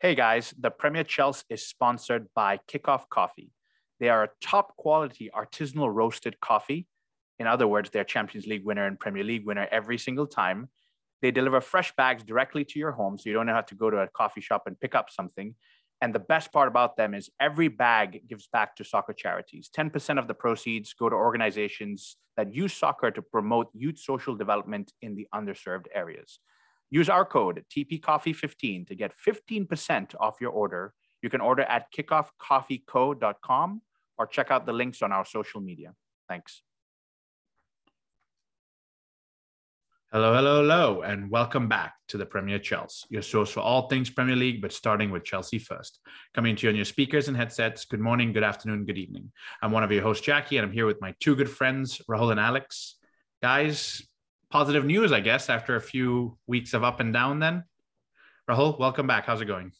Hey guys, the Premier Chels is sponsored by Kickoff Coffee. They are a top quality artisanal roasted coffee. In other words, they're Champions League winner and Premier League winner every single time. They deliver fresh bags directly to your home, so you don't have to go to a coffee shop and pick up something. And the best part about them is every bag gives back to soccer charities. 10% of the proceeds go to organizations that use soccer to promote youth social development in the underserved areas. Use our code TPCoffee15 to get 15% off your order. You can order at kickoffcoffeeco.com or check out the links on our social media. Thanks. Hello, hello, hello, and welcome back to the Premier Chels, your source for all things Premier League, but starting with Chelsea first. Coming to you on your speakers and headsets. Good morning, good afternoon, good evening. I'm one of your hosts, Jackie, and I'm here with my two good friends, Rahul and Alex. Guys, positive news, I guess, after a few weeks of up and down then. Rahul, welcome back. How's it going?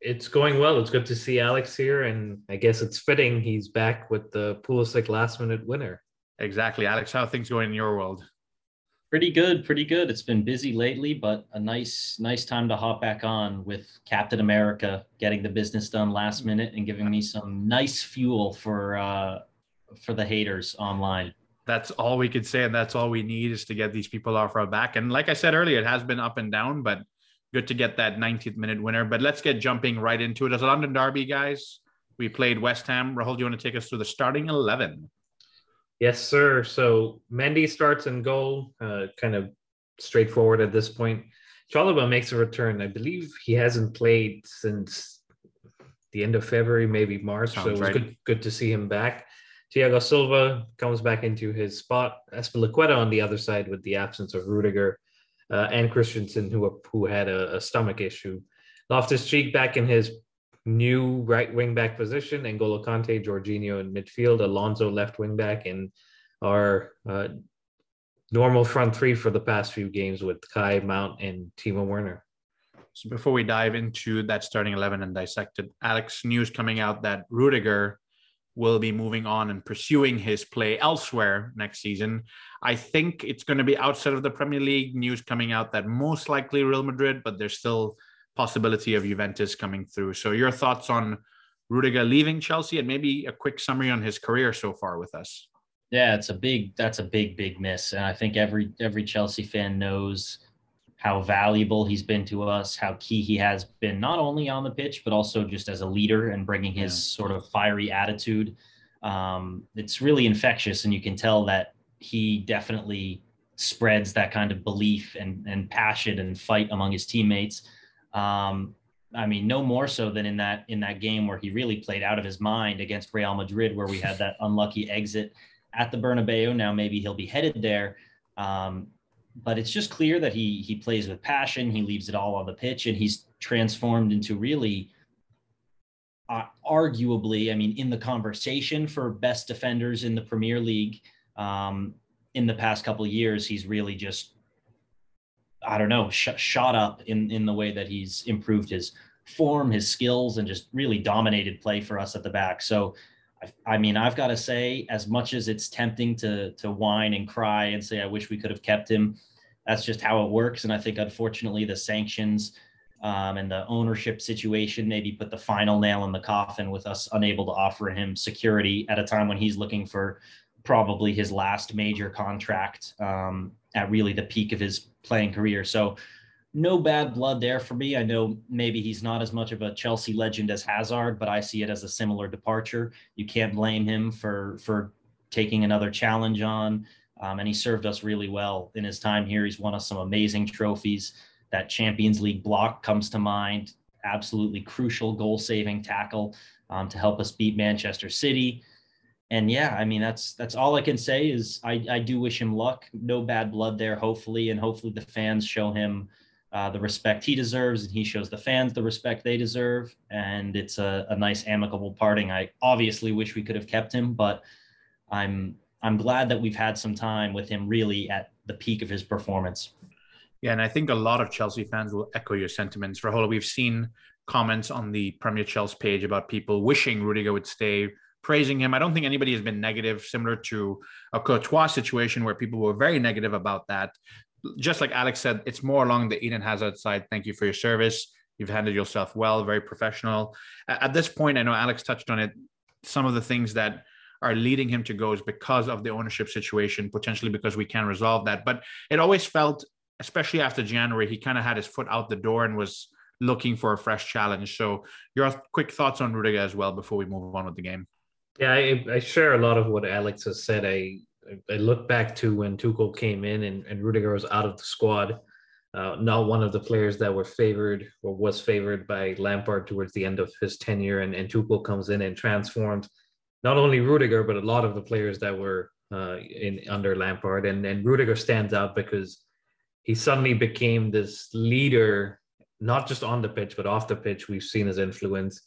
It's going well. It's good to see Alex here. And I guess it's fitting he's back with the Pulisic last minute winner. Exactly. Alex, how are things going in your world? Pretty good, pretty good. It's been busy lately, but a nice, nice time to hop back on with Captain America getting the business done last minute and giving me some nice fuel for uh, for the haters online that's all we could say, and that's all we need is to get these people off our back. And like I said earlier, it has been up and down, but good to get that 90th minute winner. But let's get jumping right into it. As a London Derby, guys, we played West Ham. Rahul, do you want to take us through the starting 11? Yes, sir. So Mendy starts in goal, uh, kind of straightforward at this point. Chalobah makes a return. I believe he hasn't played since the end of February, maybe March. Sounds so it was right. good, good to see him back. Thiago Silva comes back into his spot. Azpilicueta on the other side with the absence of Rudiger uh, and Christensen, who who had a, a stomach issue. Loftus Cheek back in his new right wing back position. N'Golo Kante, Jorginho in midfield. Alonso left wing back, and our uh, normal front three for the past few games with Kai Mount and Timo Werner. So before we dive into that starting eleven and dissect it, Alex, news coming out that Rudiger will be moving on and pursuing his play elsewhere next season. I think it's going to be outside of the Premier League. News coming out that most likely Real Madrid, but there's still possibility of Juventus coming through. So your thoughts on Rudiger leaving Chelsea and maybe a quick summary on his career so far with us. Yeah, it's a big that's a big big miss and I think every every Chelsea fan knows how valuable he's been to us, how key he has been, not only on the pitch, but also just as a leader and bringing his yeah. sort of fiery attitude. Um, it's really infectious, and you can tell that he definitely spreads that kind of belief and, and passion and fight among his teammates. Um, I mean, no more so than in that in that game where he really played out of his mind against Real Madrid, where we had that unlucky exit at the Bernabeu. Now maybe he'll be headed there. Um, but it's just clear that he he plays with passion. He leaves it all on the pitch, and he's transformed into really, uh, arguably, I mean, in the conversation for best defenders in the Premier League um, in the past couple of years. He's really just, I don't know, sh- shot up in in the way that he's improved his form, his skills, and just really dominated play for us at the back. So I, mean, I've got to say, as much as it's tempting to to whine and cry and say, I wish we could have kept him, that's just how it works. And I think, unfortunately, the sanctions um, and the ownership situation maybe put the final nail in the coffin with us unable to offer him security at a time when he's looking for probably his last major contract um, at really the peak of his playing career. So no bad blood there for me. I know maybe he's not as much of a Chelsea legend as Hazard, but I see it as a similar departure. You can't blame him for for taking another challenge on, um, and he served us really well in his time here. He's won us some amazing trophies. That Champions League block comes to mind. Absolutely crucial goal saving tackle um, to help us beat Manchester City. And yeah, I mean that's that's all I can say is I, I do wish him luck. No bad blood there, hopefully, and hopefully the fans show him uh, the respect he deserves, and he shows the fans the respect they deserve. And it's a, a nice amicable parting. I obviously wish we could have kept him, but I'm I'm glad that we've had some time with him really at the peak of his performance. Yeah, and I think a lot of Chelsea fans will echo your sentiments. Rahul, we've seen comments on the Premier Chels page about people wishing Rudiger would stay, praising him. I don't think anybody has been negative, similar to a Courtois situation where people were very negative about that just like Alex said, it's more along the Eden Hazard side. Thank you for your service. You've handled yourself well, very professional. At this point, I know Alex touched on it. Some of the things that are leading him to go is because of the ownership situation, potentially because we can resolve that. But it always felt, especially after January, he kind of had his foot out the door and was looking for a fresh challenge. So, your quick thoughts on Rudiger as well before we move on with the game. Yeah, I, I share a lot of what Alex has said. I I look back to when Tuchel came in and, and Rudiger was out of the squad. Uh, not one of the players that were favored or was favored by Lampard towards the end of his tenure, and, and Tuchel comes in and transforms not only Rudiger but a lot of the players that were uh, in under Lampard, and and Rudiger stands out because he suddenly became this leader, not just on the pitch but off the pitch. We've seen his influence,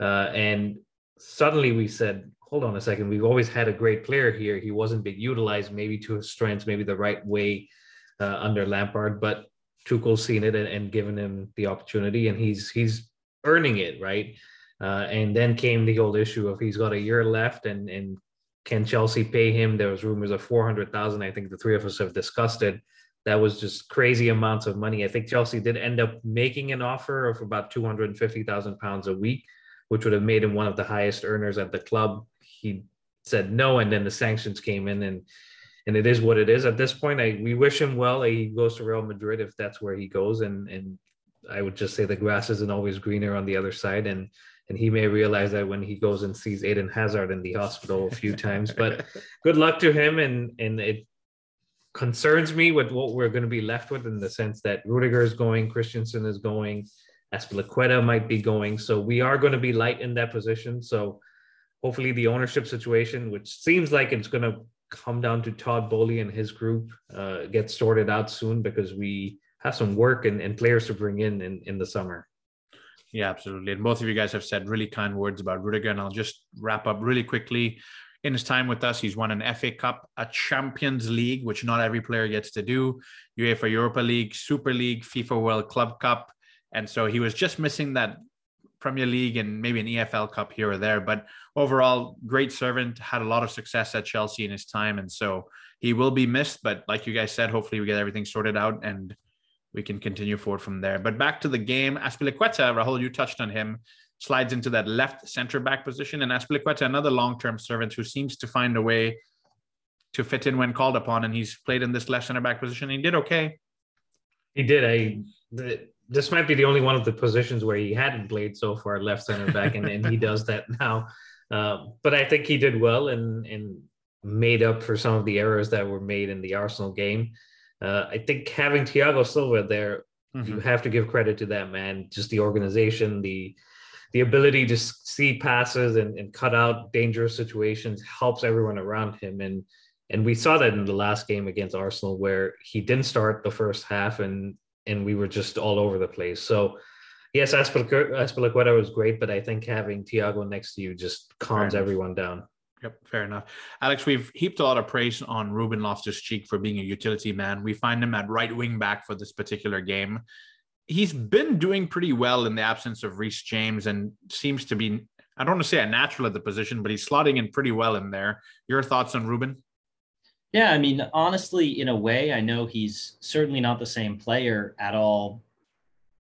uh, and suddenly we said, hold on a second, we've always had a great player here. He wasn't being utilized, maybe to his strengths, maybe the right way uh, under Lampard, but Tuchel's seen it and, and, given him the opportunity, and he's he's earning it, right? Uh, and then came the old issue of he's got a year left, and and can Chelsea pay him? There was rumors of four hundred thousand. I think the three of us have discussed it. That was just crazy amounts of money. I think Chelsea did end up making an offer of about two hundred and fifty thousand pounds a week which would have made him one of the highest earners at the club. He said no, and then the sanctions came in, and and it is what it is at this point. I we wish him well. He goes to Real Madrid if that's where he goes, and and I would just say the grass isn't always greener on the other side, and and he may realize that when he goes and sees Eden Hazard in the hospital a few times. But good luck to him, and and it concerns me with what we're going to be left with in the sense that Rudiger is going, Christensen is going, Azpilicueta might be going. So we are going to be light in that position. So hopefully the ownership situation, which seems like it's going to come down to Todd Boehly and his group, uh, sorted out soon because we have some work and, and players to bring in, in in the summer. Yeah, absolutely. And both of you guys have said really kind words about Rudiger. And I'll just wrap up really quickly. In his time with us, he's won an FA Cup, a Champions League, which not every player gets to do, UEFA Europa League, Super League, FIFA World Club Cup, and so he was just missing that Premier League and maybe an EFL Cup here or there. But overall, great servant, had a lot of success at Chelsea in his time. And so he will be missed. But like you guys said, hopefully we get everything sorted out and we can continue forward from there. But back to the game, Azpilicueta, Rahul, you touched on him, slides into that left center back position. And Azpilicueta, another long term servant who seems to find a way to fit in when called upon. And he's played in this left center back position. He did okay. He did. I the, this might be the only one of the positions where he hadn't played so far left center back, and, and he does that now. Uh, but I think he did well and and made up for some of the errors that were made in the Arsenal game. Uh, I think having Thiago Silva there, mm-hmm. you have to give credit to that man. Just the organization, the the ability to see passes and, and cut out dangerous situations helps everyone around him. And and we saw that in the last game against Arsenal, where he didn't start the first half and and we were just all over the place. So yes, Azpilicueta was great, but I think having Thiago next to you just calms everyone down. Yep, fair enough. Alex, we've heaped a lot of praise on Ruben Loftus Cheek for being a utility man. We find him at right wing back for this particular game. He's been doing pretty well in the absence of Reece James and seems to be, I don't want to say a natural at the position, but he's slotting in pretty well in there. Your thoughts on Ruben? Yeah, I mean, honestly, in a way, I know he's certainly not the same player at all,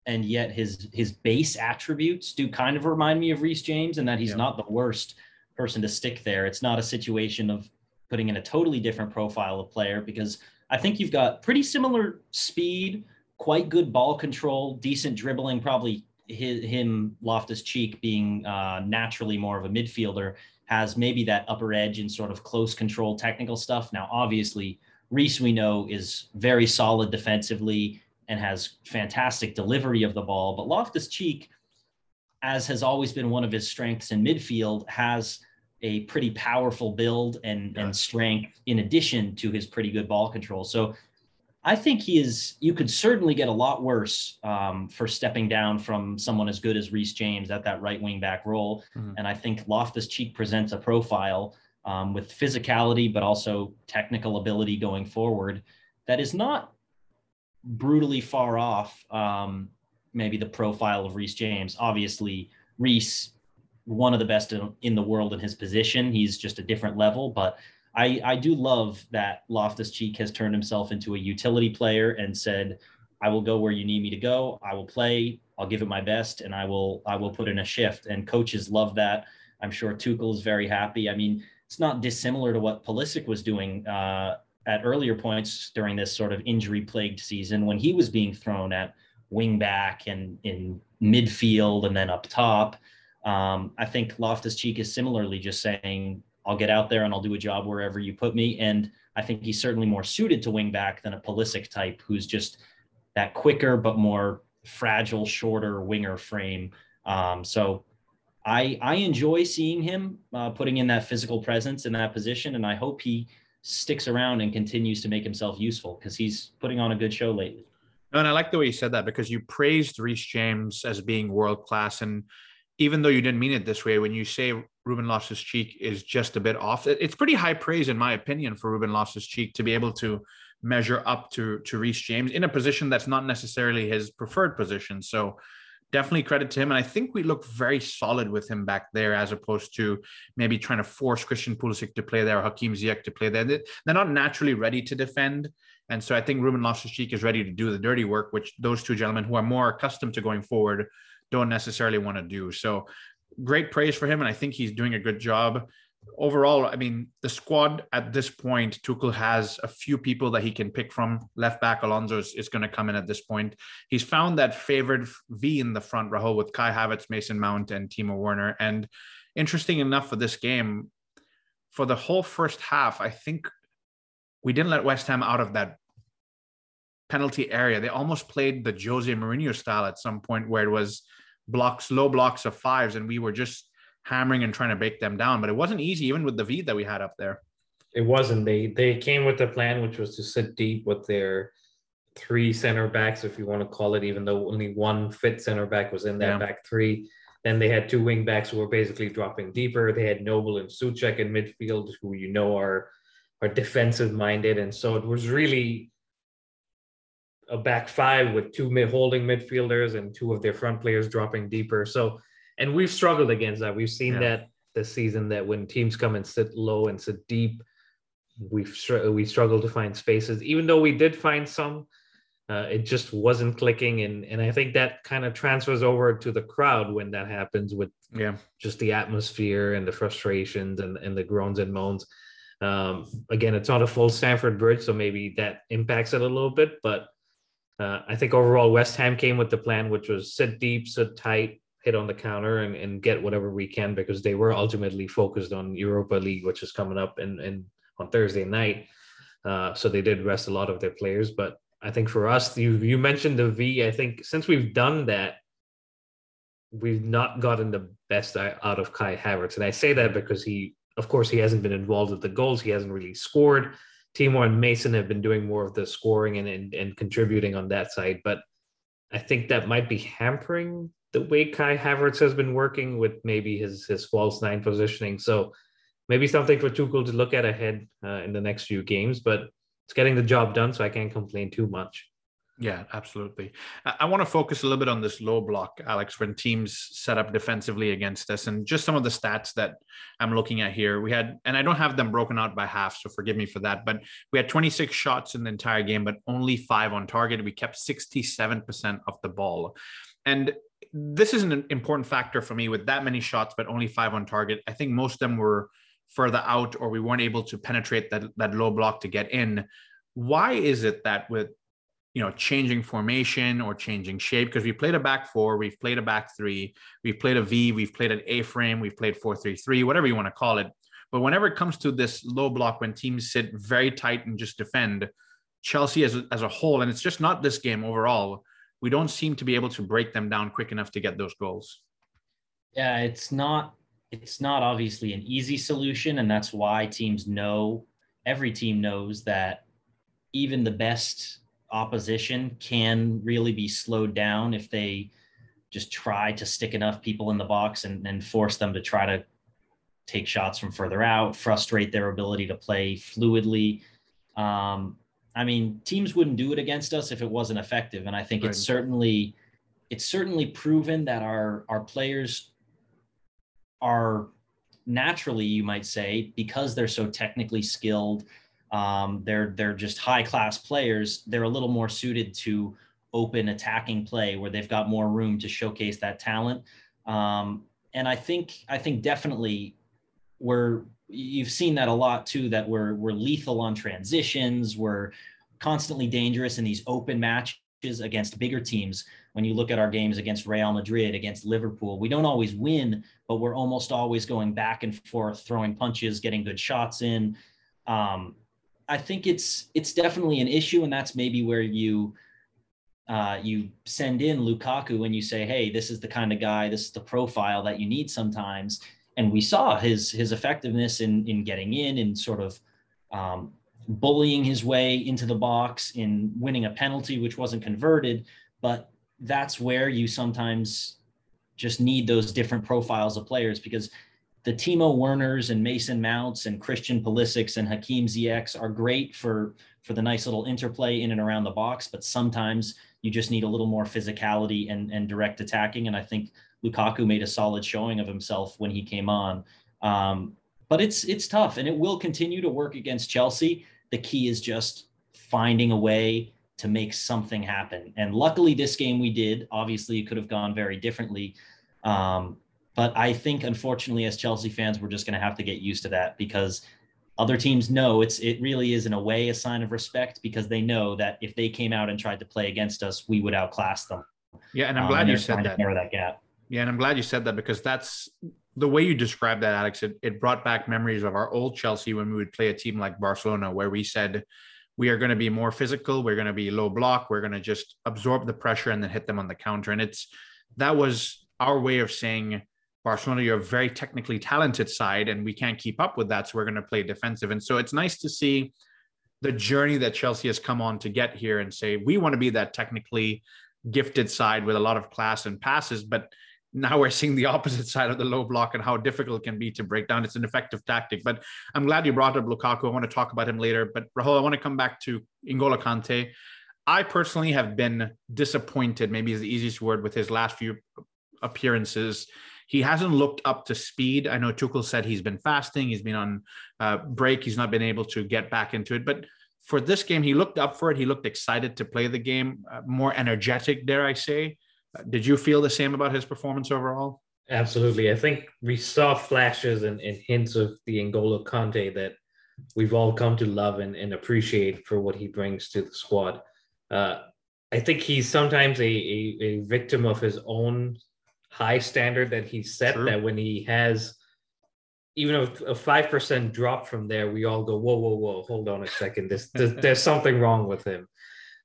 and yet his his base attributes do kind of remind me of Reece James, and that he's yeah. not the worst person to stick there. It's not a situation of putting in a totally different profile of player because I think you've got pretty similar speed, quite good ball control, decent dribbling, probably his, him Loftus Cheek being uh, naturally more of a midfielder has maybe that upper edge in sort of close control technical stuff. Now, obviously, Reece, we know is very solid defensively and has fantastic delivery of the ball, but Loftus Cheek, as has always been one of his strengths in midfield, has a pretty powerful build and, and strength in addition to his pretty good ball control. So I think he is. You could certainly get a lot worse um, for stepping down from someone as good as Reece James at that right wing back role. Mm-hmm. And I think Loftus Cheek presents a profile um, with physicality, but also technical ability going forward that is not brutally far off. Um, maybe the profile of Reece James. Obviously, Reece, one of the best in, in the world in his position. He's just a different level, but I, I do love that Loftus Cheek has turned himself into a utility player and said, I will go where you need me to go. I will play I'll give it my best, and I will I will put in a shift. And coaches love that. I'm sure Tuchel is very happy. I mean, it's not dissimilar to what Pulisic was doing uh, at earlier points during this sort of injury-plagued season when he was being thrown at wing back and in midfield and then up top. Um, I think Loftus Cheek is similarly just saying, I'll get out there and I'll do a job wherever you put me. And I think he's certainly more suited to wing back than a Pulisic type who's just that quicker but more fragile, shorter winger frame. Um, so I I enjoy seeing him uh, putting in that physical presence in that position, and I hope he sticks around and continues to make himself useful because he's putting on a good show lately. And I like the way you said that because you praised Reece James as being world class, and even though you didn't mean it this way, when you say Ruben Loftus Cheek is just a bit off, it's pretty high praise in my opinion for Ruben Loftus Cheek to be able to measure up to to Reece James in a position that's not necessarily his preferred position. So definitely credit to him. And I think we look very solid with him back there as opposed to maybe trying to force Christian Pulisic to play there or Hakim Ziyech to play there. They're not naturally ready to defend. And so I think Ruben Loftus-Cheek is ready to do the dirty work, which those two gentlemen who are more accustomed to going forward don't necessarily want to do. So great praise for him. And I think he's doing a good job. Overall, I mean, the squad at this point, Tuchel has a few people that he can pick from. Left back Alonso is, is going to come in at this point. He's found that favored V in the front row with Kai Havertz, Mason Mount, and Timo Werner. And interesting enough for this game, for the whole first half, I think we didn't let West Ham out of that penalty area. They almost played the Jose Mourinho style at some point where it was blocks, low blocks of fives, and we were just hammering and trying to break them down. But it wasn't easy, even with the V that we had up there. It wasn't. They they came with a plan which was to sit deep with their three center backs, if you want to call it, even though only one fit center back was in that yeah. back three. Then they had two wing backs who were basically dropping deeper. They had Noble and Soucek in midfield, who you know are are defensive minded, and so it was really a back five with two mid holding midfielders and two of their front players dropping deeper. So, and we've struggled against that. We've seen yeah. that this season that when teams come and sit low and sit deep, we've we struggle to find spaces. Even though we did find some, uh, it just wasn't clicking, and and I think that kind of transfers over to the crowd when that happens with yeah just the atmosphere and the frustrations and and the groans and moans. Um, again, it's not a full Stamford Bridge, so maybe that impacts it a little bit. But uh, I think overall, West Ham came with the plan, which was sit deep, sit tight, hit on the counter, and, and get whatever we can because they were ultimately focused on Europa League, which is coming up and and on Thursday night. Uh, so they did rest a lot of their players. But I think for us, you you mentioned the V. I think since we've done that, we've not gotten the best out of Kai Havertz, and I say that because he of course, he hasn't been involved with the goals. He hasn't really scored. Timo and Mason have been doing more of the scoring and, and, and contributing on that side. But I think that might be hampering the way Kai Havertz has been working with maybe his his false nine positioning. So maybe something for Tuchel to look at ahead uh, in the next few games. But it's getting the job done, so I can't complain too much. Yeah, absolutely. I, want to focus a little bit on this low block, Alex, when teams set up defensively against us, and just some of the stats that I'm looking at here. We had, and I don't have them broken out by half, so forgive me for that, but we had 26 shots in the entire game, but only five on target. We kept 67% of the ball. And this is an important factor for me with that many shots, but only five on target. I think most of them were further out, or we weren't able to penetrate that, that low block to get in. Why is it that with you know, changing formation or changing shape because we played a back four, we've played a back three, we've played a V, we've played an A frame, we've played four three three, whatever you want to call it. But whenever it comes to this low block, when teams sit very tight and just defend, Chelsea as a, as a whole, and it's just not this game overall, we don't seem to be able to break them down quick enough to get those goals. Yeah, it's not it's not obviously an easy solution, and that's why teams know every team knows that even the best opposition can really be slowed down if they just try to stick enough people in the box and, and force them to try to take shots from further out, frustrate their ability to play fluidly. Um, I mean, teams wouldn't do it against us if it wasn't effective, and I think right. it's certainly it's certainly proven that our our players are naturally, you might say, because they're so technically skilled um, they're they're just high class players. They're a little more suited to open attacking play where they've got more room to showcase that talent. Um, and I think I think definitely we're you've seen that a lot too that we're we're lethal on transitions we're constantly dangerous in these open matches against bigger teams when you look at our games against Real Madrid against Liverpool we don't always win but we're almost always going back and forth throwing punches getting good shots in um, I think it's it's definitely an issue and that's maybe where you uh, you send in Lukaku and you say, hey, this is the kind of guy, this is the profile that you need sometimes. And we saw his his effectiveness in in getting in and sort of um, bullying his way into the box in winning a penalty which wasn't converted but that's where you sometimes just need those different profiles of players because the Timo Werners and Mason Mounts and Christian Pulisic and Hakim Ziyech are great for for the nice little interplay in and around the box, but sometimes you just need a little more physicality and, and direct attacking. And I think Lukaku made a solid showing of himself when he came on. Um, but it's it's tough, and it will continue to work against Chelsea. The key is just finding a way to make something happen. And luckily, this game we did. Obviously, it could have gone very differently. Um, but I think, unfortunately, as Chelsea fans, we're just going to have to get used to that because other teams know it's it really is in a way a sign of respect because they know that if they came out and tried to play against us, we would outclass them. Yeah, and I'm glad um, you said that. Narrow that gap. Yeah, and I'm glad you said that because that's the way you described that, Alex. It, it brought back memories of our old Chelsea when we would play a team like Barcelona, where we said we are going to be more physical, we're going to be low block, we're going to just absorb the pressure and then hit them on the counter. And it's that was our way of saying, Barcelona, you're a very technically talented side, and we can't keep up with that. So we're going to play defensive. And so it's nice to see the journey that Chelsea has come on to get here and say, we want to be that technically gifted side with a lot of class and passes, but now we're seeing the opposite side of the low block and how difficult it can be to break down. It's an effective tactic. But I'm glad you brought up Lukaku. I want to talk about him later. But Rahul, I want to come back to N'Golo Kante. I personally have been disappointed, maybe is the easiest word, with his last few appearances. He hasn't looked up to speed. I know Tuchel said he's been fasting, he's been on uh, break, he's not been able to get back into it. But for this game, he looked up for it. He looked excited to play the game, uh, more energetic, dare I say. Did you feel the same about his performance overall? Absolutely. I think we saw flashes and, and hints of the N'Golo Kante that we've all come to love and, and appreciate for what he brings to the squad. Uh, I think he's sometimes a, a, a, victim of his own high standard that he set True. that when he has even a, a 5% drop from there, we all go, whoa, whoa, whoa, hold on a second. This, there's, there's something wrong with him.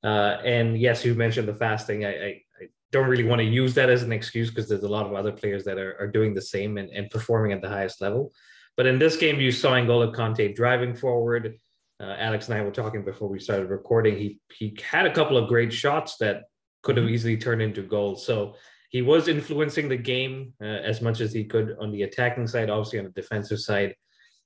Uh, and yes, you mentioned the fasting. I, I, I don't really want to use that as an excuse because there's a lot of other players that are, are doing the same and, and performing at the highest level. But in this game, you saw N'Golo Kante driving forward. Uh, Alex and I were talking before we started recording. He he had a couple of great shots that could have mm-hmm. easily turned into goals. So he was influencing the game uh, as much as he could on the attacking side. Obviously, on the defensive side,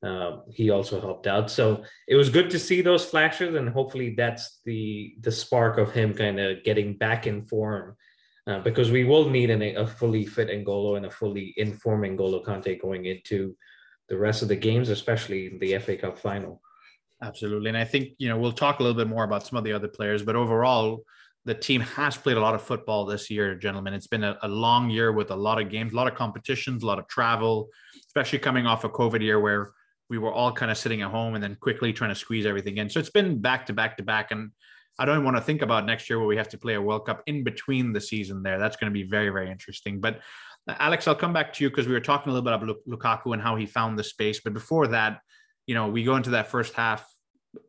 um, he also helped out. So it was good to see those flashes, and hopefully that's the the spark of him kind of getting back in form uh, because we will need an, a fully fit N'Golo and a fully informed N'Golo Kante going into the rest of the games, especially the FA Cup final. Absolutely. And I think, you know, we'll talk a little bit more about some of the other players, but overall, the team has played a lot of football this year, gentlemen. It's been a, a, long year with a lot of games, a lot of competitions, a lot of travel, especially coming off a COVID year where we were all kind of sitting at home and then quickly trying to squeeze everything in. So it's been back to back to back. And I don't want to think about next year where we have to play a World Cup in between the season there. That's going to be very, very interesting. But Alex, I'll come back to you because we were talking a little bit about Lukaku and how he found the space. But before that, you know, we go into that first half.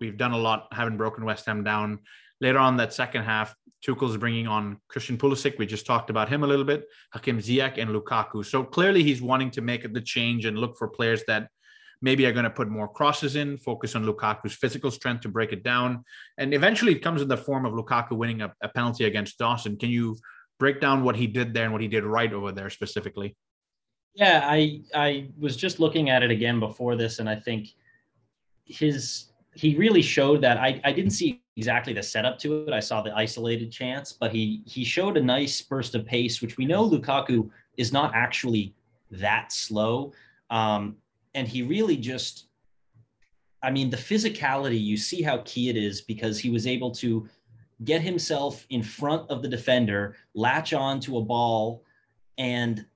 We've done a lot, haven't broken West Ham down. Later on that second half, Tuchel's bringing on Christian Pulisic. We just talked about him a little bit. Hakim Ziyech and Lukaku. So clearly he's wanting to make the change and look for players that Maybe are going to put more crosses in, focus on Lukaku's physical strength to break it down. And eventually it comes in the form of Lukaku winning a, a penalty against Dawson. Can you break down what he did there and what he did right over there specifically? Yeah, I I was just looking at it again before this, and I think his he really showed that I, I didn't see exactly the setup to it. I saw the isolated chance, but he he showed a nice burst of pace, which we know Lukaku is not actually that slow. Um, and he really just I mean, the physicality, you see how key it is because he was able to get himself in front of the defender, latch on to a ball, and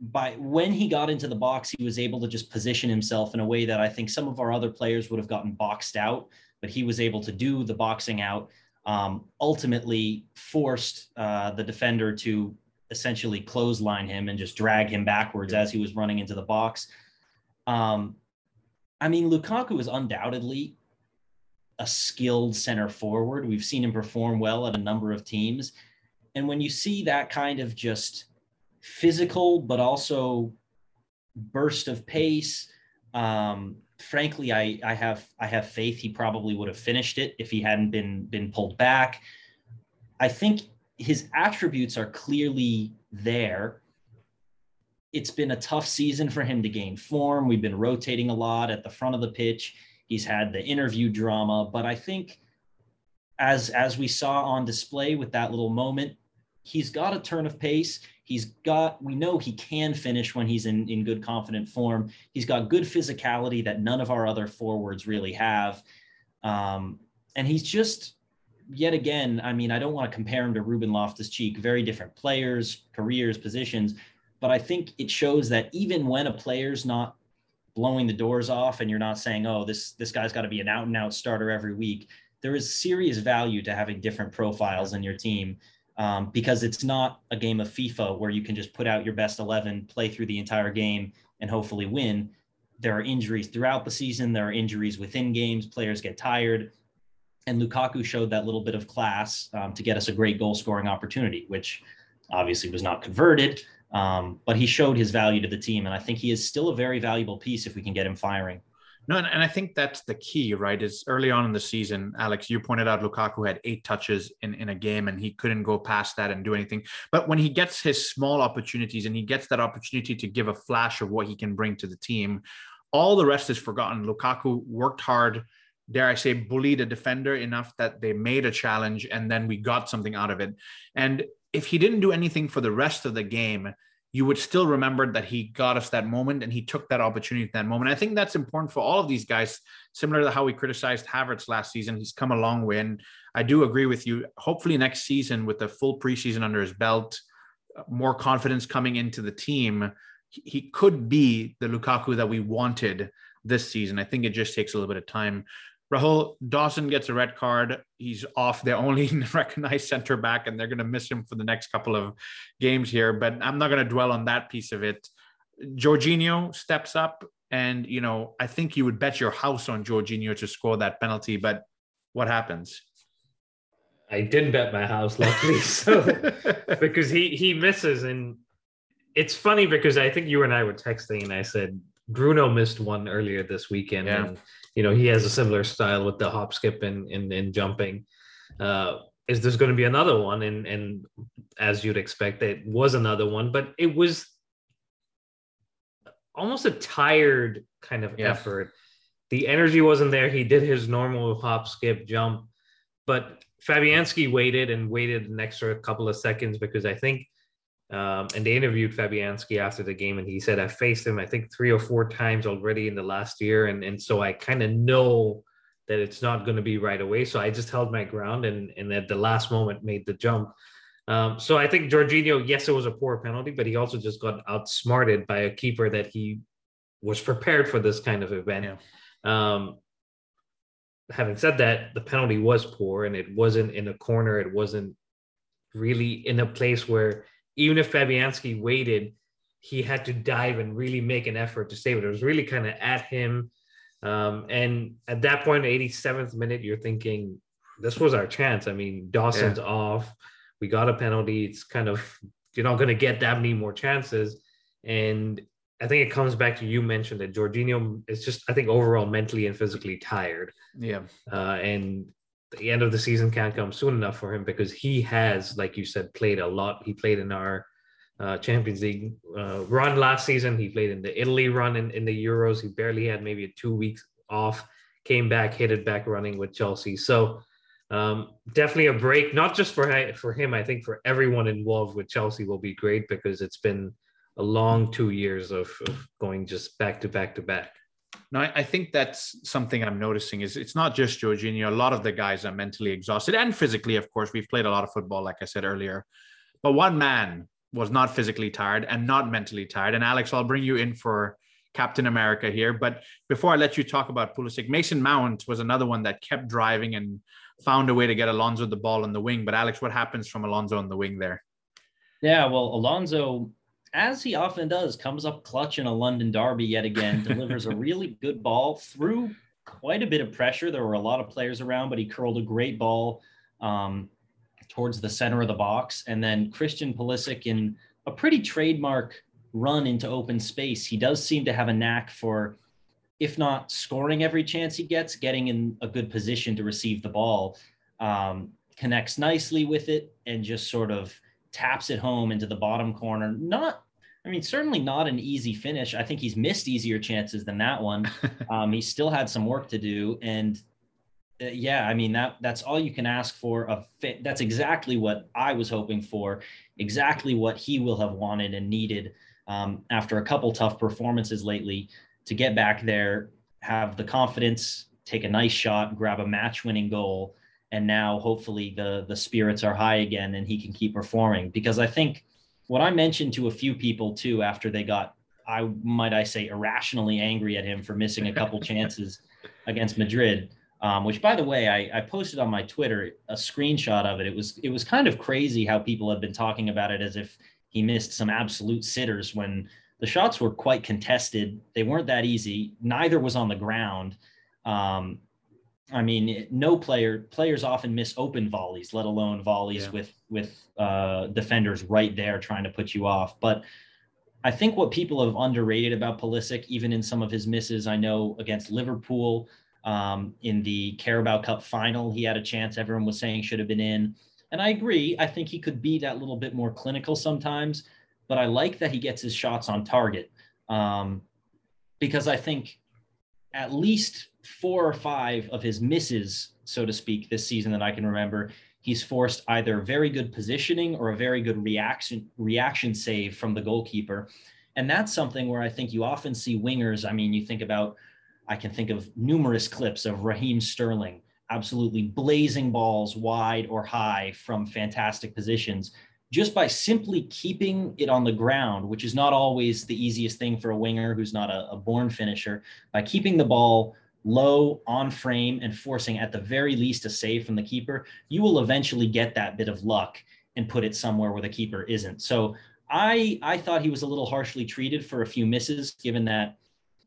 by when he got into the box, he was able to just position himself in a way that I think some of our other players would have gotten boxed out, but he was able to do the boxing out. Um, ultimately, forced uh, the defender to essentially clothesline him and just drag him backwards as he was running into the box. Um, I mean, Lukaku is undoubtedly a skilled center forward. We've seen him perform well at a number of teams. And when you see that kind of just physical, but also burst of pace, um, frankly, I, I have I have faith he probably would have finished it if he hadn't been been pulled back. I think his attributes are clearly there. It's been a tough season for him to gain form. We've been rotating a lot at the front of the pitch. He's had the interview drama, but I think as as we saw on display with that little moment, he's got a turn of pace. He's got we know he can finish when he's in in good confident form. He's got good physicality that none of our other forwards really have. Um, and he's just yet again, I mean, I don't want to compare him to Ruben Loftus Cheek, very different players, careers, positions, but I think it shows that even when a player's not blowing the doors off and you're not saying, oh, this this guy's got to be an out and out starter every week, there is serious value to having different profiles in your team. Um, because it's not a game of FIFA where you can just put out your best 11, play through the entire game, and hopefully win. There are injuries throughout the season. There are injuries within games. Players get tired and Lukaku showed that little bit of class um, to get us a great goal scoring opportunity, which obviously was not converted. Um, but he showed his value to the team, and I think he is still a very valuable piece if we can get him firing. No, and, and I think that's the key, right? Is early on in the season, Alex, you pointed out Lukaku had eight touches in, in a game and he couldn't go past that and do anything. But when he gets his small opportunities and he gets that opportunity to give a flash of what he can bring to the team, all the rest is forgotten. Lukaku worked hard dare I say, bullied a defender enough that they made a challenge and then we got something out of it. And if he didn't do anything for the rest of the game, you would still remember that he got us that moment and he took that opportunity at that moment. I think that's important for all of these guys, similar to how we criticized Havertz last season. He's come a long way. And I do agree with you. Hopefully, next season, with the full preseason under his belt, more confidence coming into the team, he could be the Lukaku that we wanted this season. I think it just takes a little bit of time. Rahul Dawson gets a red card. He's off the only recognized center back, and they're going to miss him for the next couple of games here. But I'm not going to dwell on that piece of it. Jorginho steps up, and you know I think you would bet your house on Jorginho to score that penalty. But what happens? I didn't bet my house, luckily, so because he he misses, and it's funny because I think you and I were texting, and I said Bruno missed one earlier this weekend, yeah. and you know he has a similar style with the hop, skip, and and, and jumping. Uh, is there's going to be another one? And and as you'd expect, it was another one, but it was almost a tired kind of yeah. effort. The energy wasn't there. He did his normal hop, skip, jump, but Fabianski waited and waited an extra couple of seconds because I think um, and they interviewed Fabianski after the game, and he said, I faced him, I think, three or four times already in the last year. And, and so I kind of know that it's not going to be right away. So I just held my ground and, and at the last moment made the jump. Um, so I think Jorginho, yes, it was a poor penalty, but he also just got outsmarted by a keeper that he was prepared for this kind of event. Yeah. Um, having said that, the penalty was poor and it wasn't in a corner. It wasn't really in a place where even if Fabianski waited, he had to dive and really make an effort to save it. It was really kind of at him. Um, and at that point, 87th minute, you're thinking, this was our chance. I mean, Dawson's yeah. off. We got a penalty. It's kind of, you're not going to get that many more chances. And I think it comes back to you mentioned that Jorginho is just, I think, overall mentally and physically tired. Yeah. Uh, and the end of the season can't come soon enough for him because he has, like you said, played a lot. He played in our uh, Champions League uh, run last season. He played in the Italy run in, in the Euros. He barely had maybe two weeks off, came back, hit it back running with Chelsea. So um, definitely a break, not just for, for him, I think for everyone involved with Chelsea will be great because it's been a long two years of, of going just back to back to back. No, I think that's something I'm noticing is it's not just Jorginho. A lot of the guys are mentally exhausted and physically, of course. We've played a lot of football, like I said earlier. But one man was not physically tired and not mentally tired. And Alex, I'll bring you in for Captain America here. But before I let you talk about Pulisic, Mason Mount was another one that kept driving and found a way to get Alonso the ball on the wing. But Alex, what happens from Alonso on the wing there? Yeah, well, Alonso as he often does, comes up clutch in a London derby yet again, delivers a really good ball through quite a bit of pressure. There were a lot of players around, but he curled a great ball um, towards the center of the box. And then Christian Pulisic in a pretty trademark run into open space. He does seem to have a knack for, if not scoring every chance he gets, getting in a good position to receive the ball. Um, connects nicely with it and just sort of taps it home into the bottom corner. Not I mean, certainly not an easy finish. I think he's missed easier chances than that one. Um, he still had some work to do, and uh, yeah, I mean that that's all you can ask for. A fit. That's exactly what I was hoping for. Exactly what he will have wanted and needed um, after a couple tough performances lately to get back there, have the confidence, take a nice shot, grab a match-winning goal, and now hopefully the the spirits are high again and he can keep performing. Because I think what I mentioned to a few people too after they got, I might I say, irrationally angry at him for missing a couple chances against Madrid. Um, which, by the way, I, I posted on my Twitter a screenshot of it. It was it was kind of crazy how people have been talking about it as if he missed some absolute sitters when the shots were quite contested. They weren't that easy. Neither was on the ground. Um, I mean, no player players often miss open volleys, let alone volleys yeah. with with uh, defenders right there trying to put you off. But I think what people have underrated about Pulisic, even in some of his misses, I know against Liverpool um, in the Carabao Cup final, he had a chance everyone was saying should have been in. And I agree. I think he could be that little bit more clinical sometimes, but I like that he gets his shots on target um, because I think at least four or five of his misses, so to speak, this season that I can remember, he's forced either very good positioning or a very good reaction reaction save from the goalkeeper. And that's something where I think you often see wingers. I mean, you think about, I can think of numerous clips of Raheem Sterling absolutely blazing balls wide or high from fantastic positions just by simply keeping it on the ground, which is not always the easiest thing for a winger who's not a, a born finisher, by keeping the ball low on frame and forcing at the very least a save from the keeper, you will eventually get that bit of luck and put it somewhere where the keeper isn't. So I I thought he was a little harshly treated for a few misses, given that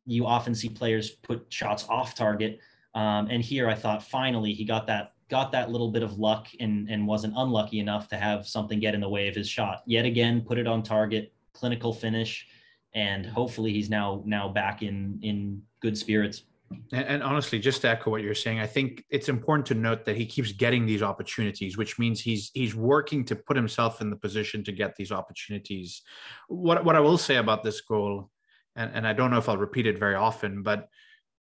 you often see players put shots off target. Um, and here I thought finally he got that got that little bit of luck and and wasn't unlucky enough to have something get in the way of his shot. Yet again, put it on target, clinical finish, and hopefully he's now now back in in good spirits. And, and, honestly, just to echo what you're saying, I think it's important to note that he keeps getting these opportunities, which means he's he's working to put himself in the position to get these opportunities. What what I will say about this goal, and, and I don't know if I'll repeat it very often, but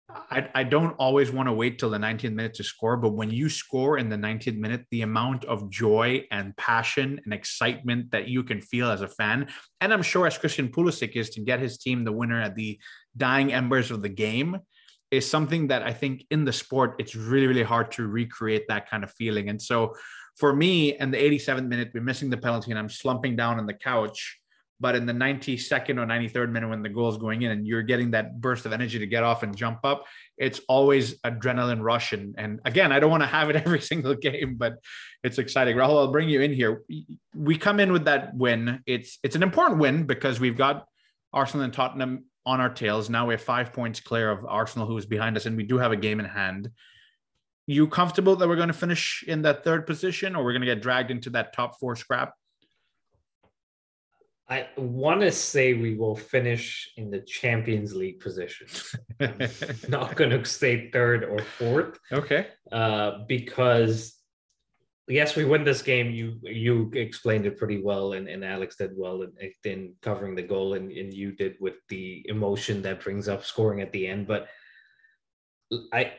I, I don't always want to wait till the 19th minute to score, but when you score in the 19th minute, the amount of joy and passion and excitement that you can feel as a fan, and I'm sure as Christian Pulisic is to get his team the winner at the dying embers of the game, is something that I think in the sport, it's really, really hard to recreate that kind of feeling. And so for me, in the 87th minute, we're missing the penalty and I'm slumping down on the couch. But in the 92nd or 93rd minute, when the goal is going in and you're getting that burst of energy to get off and jump up, it's always adrenaline rush. And, and again, I don't want to have it every single game, but it's exciting. Rahul, I'll bring you in here. We come in with that win. It's it's an important win because we've got Arsenal and Tottenham on our tails. Now we have five points clear of Arsenal, who is behind us, and we do have a game in hand. You comfortable that we're going to finish in that third position, or we're going to get dragged into that top four scrap? I want to say we will finish in the Champions League position. not going to say third or fourth. Okay. Uh, because yes, we win this game. You you explained it pretty well, and, and Alex did well in, in covering the goal, and, and you did with the emotion that brings up scoring at the end. But I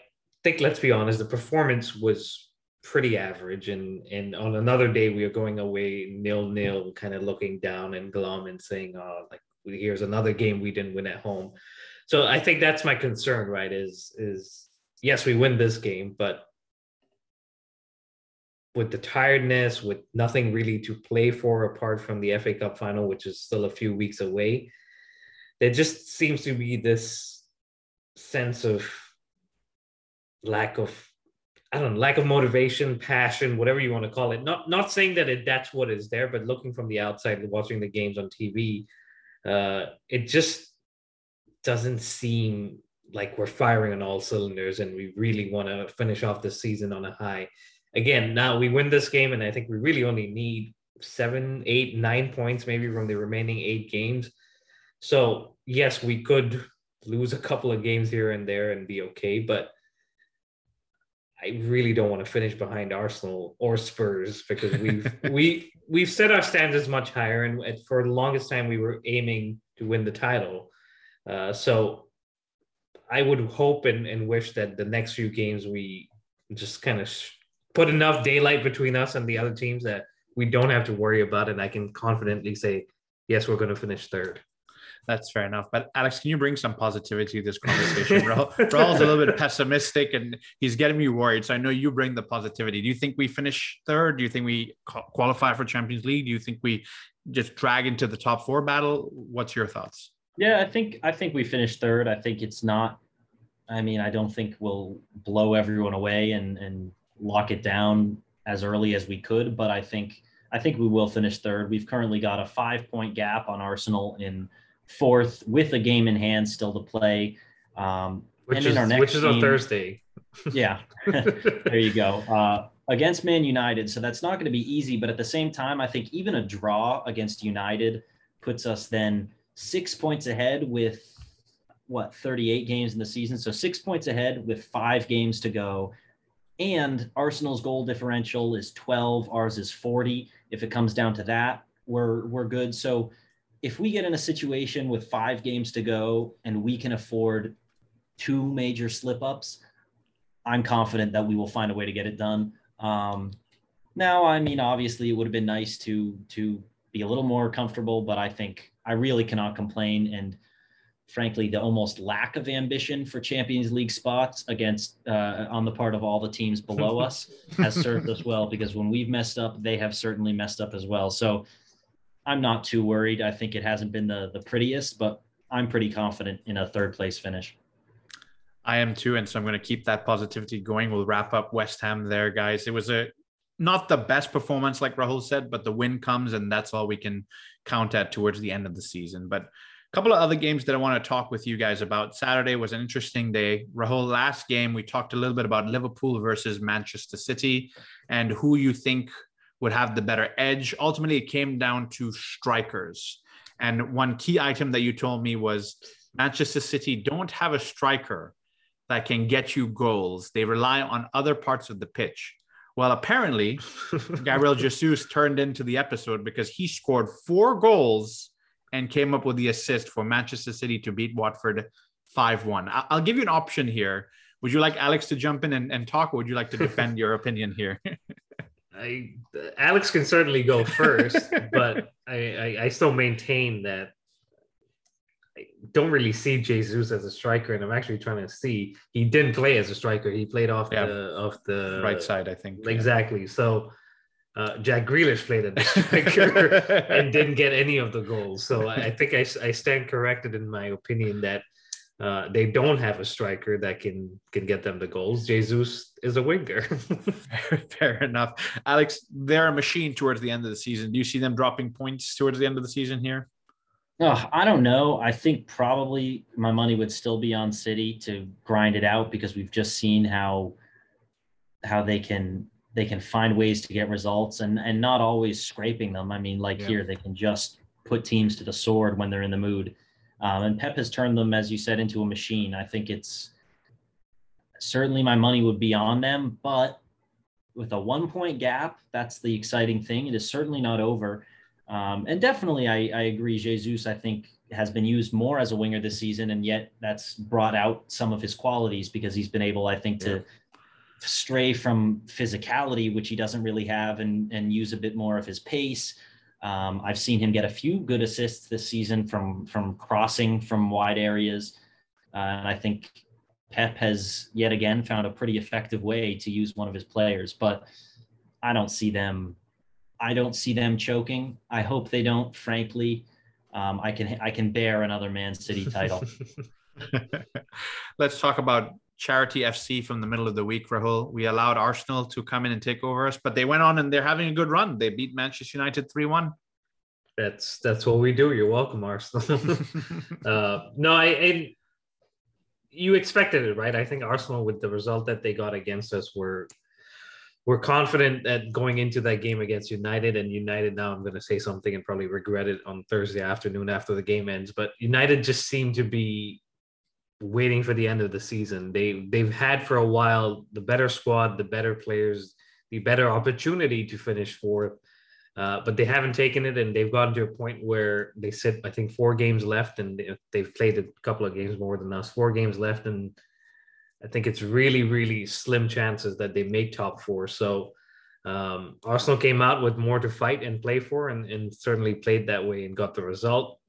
think, let's be honest, the performance was pretty average, and and on another day we are going away nil nil, kind of looking down and glum and saying, "Oh, like here's another game we didn't win at home." So I think that's my concern, right? Is is yes, we win this game, but with the tiredness, with nothing really to play for apart from the FA Cup final, which is still a few weeks away, there just seems to be this sense of lack of I don't know, lack of motivation, passion, whatever you want to call it. Not not saying that it, that's what is there, but looking from the outside, watching the games on TV, uh, it just doesn't seem like we're firing on all cylinders and we really want to finish off the season on a high. Again, now we win this game, and I think we really only need seven, eight, nine points maybe from the remaining eight games. So yes, we could lose a couple of games here and there and be okay, but I really don't want to finish behind Arsenal or Spurs because we've we we've set our standards much higher, and for the longest time we were aiming to win the title. Uh, so I would hope and, and wish that the next few games we just kind of put enough daylight between us and the other teams that we don't have to worry about and I can confidently say, yes, we're going to finish third. That's fair enough. But Alex, can you bring some positivity to this conversation? Rahul, Rahul's a little bit pessimistic and he's getting me worried. So I know you bring the positivity. Do you think we finish third? Do you think we qualify for Champions League? Do you think we just drag into the top four battle? What's your thoughts? Yeah, I think I think we finish third. I think it's not. I mean, I don't think we'll blow everyone away and and lock it down as early as we could, but I think I think we will finish third. We've currently got a five point gap on Arsenal in fourth with a game in hand still to play. Um, which is, which is game, on Thursday. yeah, there you go. Uh, against Man United. So that's not going to be easy. But at the same time, I think even a draw against United puts us then six points ahead with what 38 games in the season. So six points ahead with five games to go. And Arsenal's goal differential is 12. Ours is 40. If it comes down to that, we're we're good. So if we get in a situation with five games to go and we can afford two major slip ups, I'm confident that we will find a way to get it done. Um, now, I mean, obviously, it would have been nice to to be a little more comfortable, but I think I really cannot complain. And frankly, the almost lack of ambition for Champions League spots against uh, on the part of all the teams below us has served us well because when we've messed up, they have certainly messed up as well. So I'm not too worried. I think it hasn't been the the prettiest, but I'm pretty confident in a third place finish. I am too, and so I'm going to keep that positivity going. We'll wrap up West Ham there, guys. It was a not the best performance, like Rahul said, but the win comes, and that's all we can count at towards the end of the season. But a couple of other games that I want to talk with you guys about. Saturday was an interesting day. Rahul, last game we talked a little bit about Liverpool versus Manchester City and who you think would have the better edge. Ultimately, it came down to strikers. And one key item that you told me was Manchester City don't have a striker that can get you goals. They rely on other parts of the pitch. Well, apparently, Gabriel Jesus turned into the episode because he scored four goals and came up with the assist for Manchester City to beat Watford 5 1. I'll give you an option here. Would you like Alex to jump in and, and talk, or would you like to defend your opinion here? I Alex can certainly go first, but I, I, I still maintain that I don't really see Jesus as a striker, and I'm actually trying to see he didn't play as a striker. He played off yeah. the off the right side, I think. Exactly. Yeah. So uh, Jack Grealish played as a striker and didn't get any of the goals. So I, I think I, I stand corrected in my opinion that uh, they don't have a striker that can can get them the goals. Jesus is a winger. fair, fair, enough. Alex, they're a machine towards the end of the season. Do you see them dropping points towards the end of the season here? Oh, I don't know. I think probably my money would still be on City to grind it out because we've just seen how how they can they can find ways to get results and and not always scraping them. I mean, like yeah. here, they can just put teams to the sword when they're in the mood. Um, and Pep has turned them, as you said, into a machine. I think it's certainly my money would be on them, but with a one point gap, that's the exciting thing. It is certainly not over. Um, and definitely, I, I agree. Jesus, I think, has been used more as a winger this season, and yet that's brought out some of his qualities because he's been able, I think, to stray from physicality, which he doesn't really have, and and use a bit more of his pace. Um, I've seen him get a few good assists this season from from crossing from wide areas. Uh, and I think Pep has yet again found a pretty effective way to use one of his players, but I don't see them. I don't see them choking. I hope they don't. Frankly, um, I can I can bear another Man City title. Let's talk about Charity FC from the middle of the week, Rahul. We allowed Arsenal to come in and take over us, but they went on and they're having a good run. They beat Manchester United 3 1. That's that's what we do. You're welcome, Arsenal. uh, no, I, I you expected it, right? I think Arsenal, with the result that they got against us, were we're confident that going into that game against United and United now I'm going to say something and probably regret it on Thursday afternoon after the game ends but United just seemed to be waiting for the end of the season they they've had for a while the better squad the better players the better opportunity to finish fourth uh, but they haven't taken it and they've gotten to a point where they sit I think four games left and they've played a couple of games more than us four games left and I think it's really, really slim chances that they make top four. So um, Arsenal came out with more to fight and play for, and, and certainly played that way and got the result.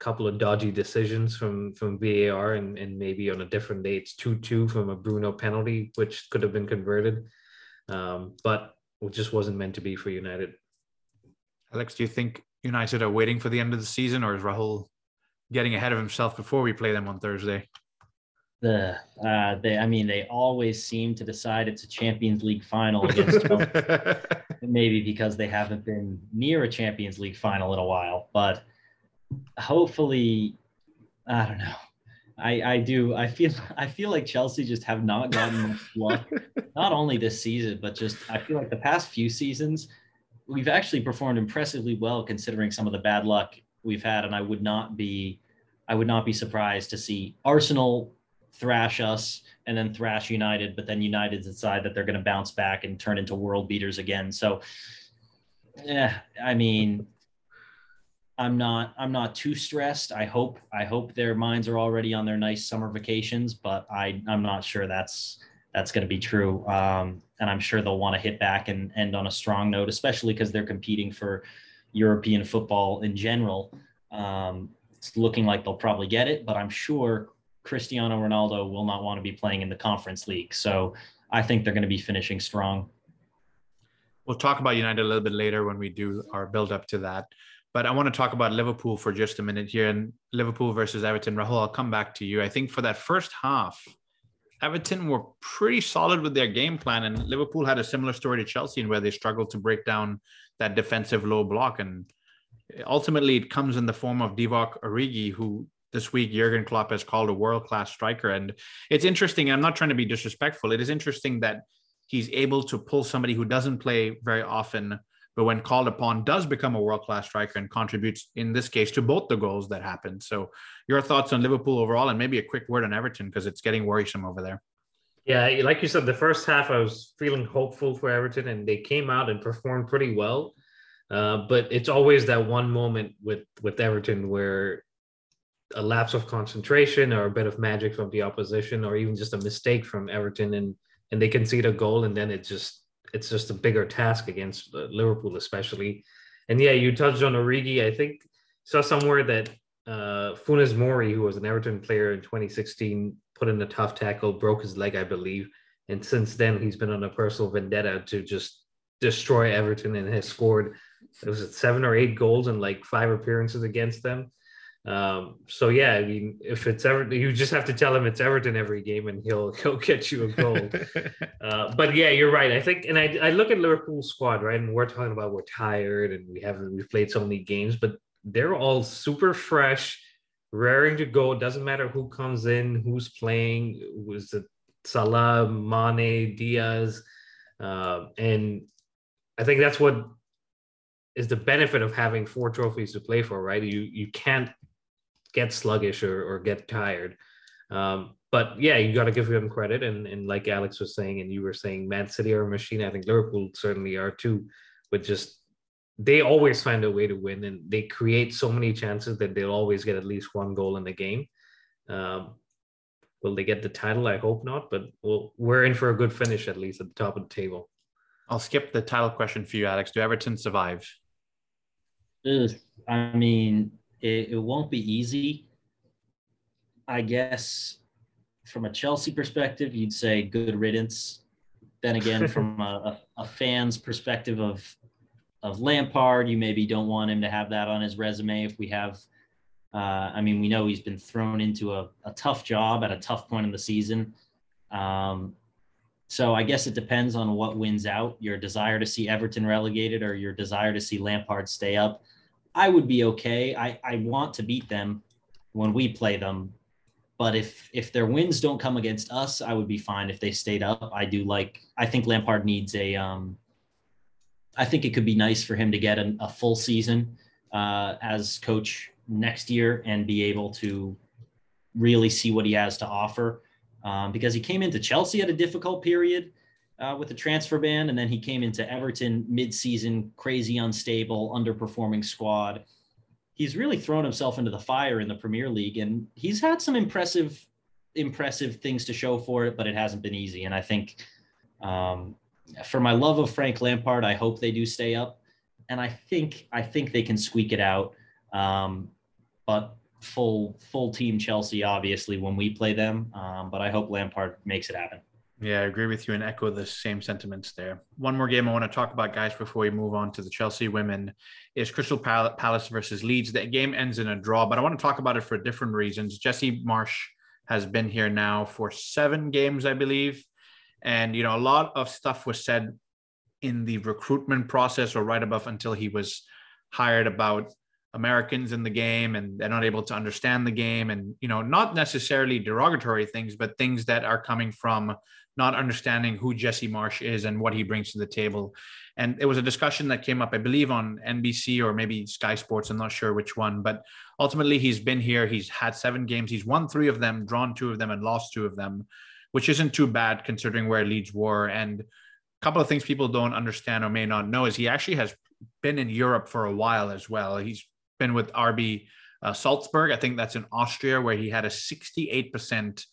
A couple of dodgy decisions from from VAR, and, and maybe on a different day it's two two from a Bruno penalty, which could have been converted, um, but it just wasn't meant to be for United. Alex, do you think United are waiting for the end of the season, or is Rahul getting ahead of himself before we play them on Thursday? the uh, they I mean they always seem to decide it's a Champions League final against maybe because they haven't been near a Champions League final in a while, but hopefully I don't know. I, I do I feel I feel like Chelsea just have not gotten much luck not only this season but just I feel like the past few seasons we've actually performed impressively well considering some of the bad luck we've had and I would not be I would not be surprised to see Arsenal thrash us and then thrash United, but then United decide that they're going to bounce back and turn into world beaters again. So, yeah, I mean, I'm not I'm not too stressed. I hope I hope their minds are already on their nice summer vacations, but I I'm not sure that's that's going to be true. Um, and I'm sure they'll want to hit back and end on a strong note, especially because they're competing for European football in general. Um, it's looking like they'll probably get it, but I'm sure Cristiano Ronaldo will not want to be playing in the conference league. So I think they're going to be finishing strong. We'll talk about United a little bit later when we do our build up to that. But I want to talk about Liverpool for just a minute here and Liverpool versus Everton. Rahul, I'll come back to you. I think for that first half, Everton were pretty solid with their game plan, and Liverpool had a similar story to Chelsea, in where they struggled to break down that defensive low block. And ultimately, it comes in the form of Divock Origi, who this week Jurgen Klopp has called a world class striker. And it's interesting. I'm not trying to be disrespectful. It is interesting that he's able to pull somebody who doesn't play very often, but when called upon, does become a world class striker and contributes in this case to both the goals that happened. So, your thoughts on Liverpool overall, and maybe a quick word on Everton because it's getting worrisome over there. Yeah, like you said, the first half I was feeling hopeful for Everton, and they came out and performed pretty well. Uh, but it's always that one moment with with Everton where a lapse of concentration or a bit of magic from the opposition or even just a mistake from Everton and and they concede a goal and then it just it's just a bigger task against uh, Liverpool especially. And yeah, you touched on Origi. I think saw somewhere that uh, Funes Mori, who was an Everton player in 2016, put in a tough tackle, broke his leg, I believe. And since then, he's been on a personal vendetta to just destroy Everton and has scored, it was seven or eight goals in like five appearances against them. Um, so yeah, I mean, if it's ever, you just have to tell him it's Everton every game, and he'll he'll get you a goal. uh, but yeah, you're right. I think, and I I look at Liverpool's squad, right, and we're talking about we're tired and we haven't we've played so many games, but they're all super fresh, raring to go. It doesn't matter who comes in, who's playing, was it Salah, Mane, Diaz, uh, and I think that's what is the benefit of having four trophies to play for, right? You you can't get sluggish or, or get tired. Um, but yeah, you got to give them credit. And, and like Alex was saying, and you were saying, Man City are a machine. I think Liverpool certainly are too. But just they always find a way to win, and they create so many chances that they'll always get at least one goal in the game. Um, will they get the title? I hope not. But we'll, we're in for a good finish at least at the top of the table. I'll skip the title question for you, Alex. Do Everton survive? I mean, it, it won't be easy. I guess from a Chelsea perspective, you'd say good riddance. Then again, from a, a, fan's perspective of of Lampard, you maybe don't want him to have that on his resume. If we have, uh, I mean, we know he's been thrown into a, a tough job at a tough point in the season. Um, so I guess it depends on what wins out your desire to see Everton relegated or your desire to see Lampard stay up. I would be okay. I, I want to beat them when we play them. But if if their wins don't come against us, I would be fine if they stayed up. I do like I think Lampard needs a um I think it could be nice for him to get a, a full season uh, as coach next year and be able to really see what he has to offer. Um, because he came into Chelsea at a difficult period uh, with the transfer ban, and then he came into Everton mid-season, crazy, unstable, underperforming squad. He's really thrown himself into the fire in the Premier League, and he's had some impressive, impressive things to show for it, but it hasn't been easy. And I think um, for my love of Frank Lampard, I hope they do stay up, and I think I think they can squeak it out. Um, but full full team Chelsea, obviously, when we play them. Um, but I hope Lampard makes it happen. Yeah, I agree with you and echo the same sentiments there. One more game I want to talk about, guys, before we move on to the Chelsea women is Crystal Palace versus Leeds. That game ends in a draw, but I want to talk about it for different reasons. Jesse Marsh has been here now for seven games, I believe. And, you know, a lot of stuff was said in the recruitment process or right above until he was hired about Americans in the game and they're not able to understand the game and, you know, not necessarily derogatory things, but things that are coming from not understanding who Jesse Marsh is and what he brings to the table. And it was a discussion that came up, I believe, on NBC or maybe Sky Sports. I'm not sure which one, but ultimately he's been here. He's had seven games. He's won three of them, drawn two of them, and lost two of them which isn't too bad considering where Leeds were. And a couple of things people don't understand or may not know is he actually has been in Europe for a while as well. He's been with RB uh, Salzburg. I think that's in Austria, where he had a 68%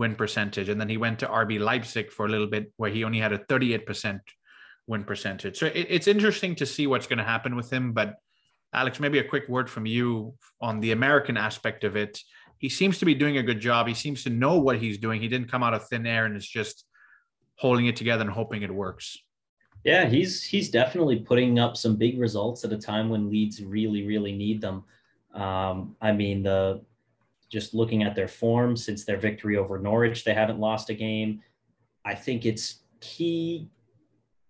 win percentage. And then he went to RB Leipzig for a little bit, where he only had a 38% win percentage. So it, it's interesting to see what's going to happen with him. But Alex, maybe a quick word from you on the American aspect of it he seems to be doing a good job. He seems to know what he's doing. He didn't come out of thin air and is just holding it together and hoping it works. Yeah, he's he's definitely putting up some big results at a time when Leeds really really need them. Um, I mean, the just looking at their form since their victory over Norwich, they haven't lost a game. I think it's key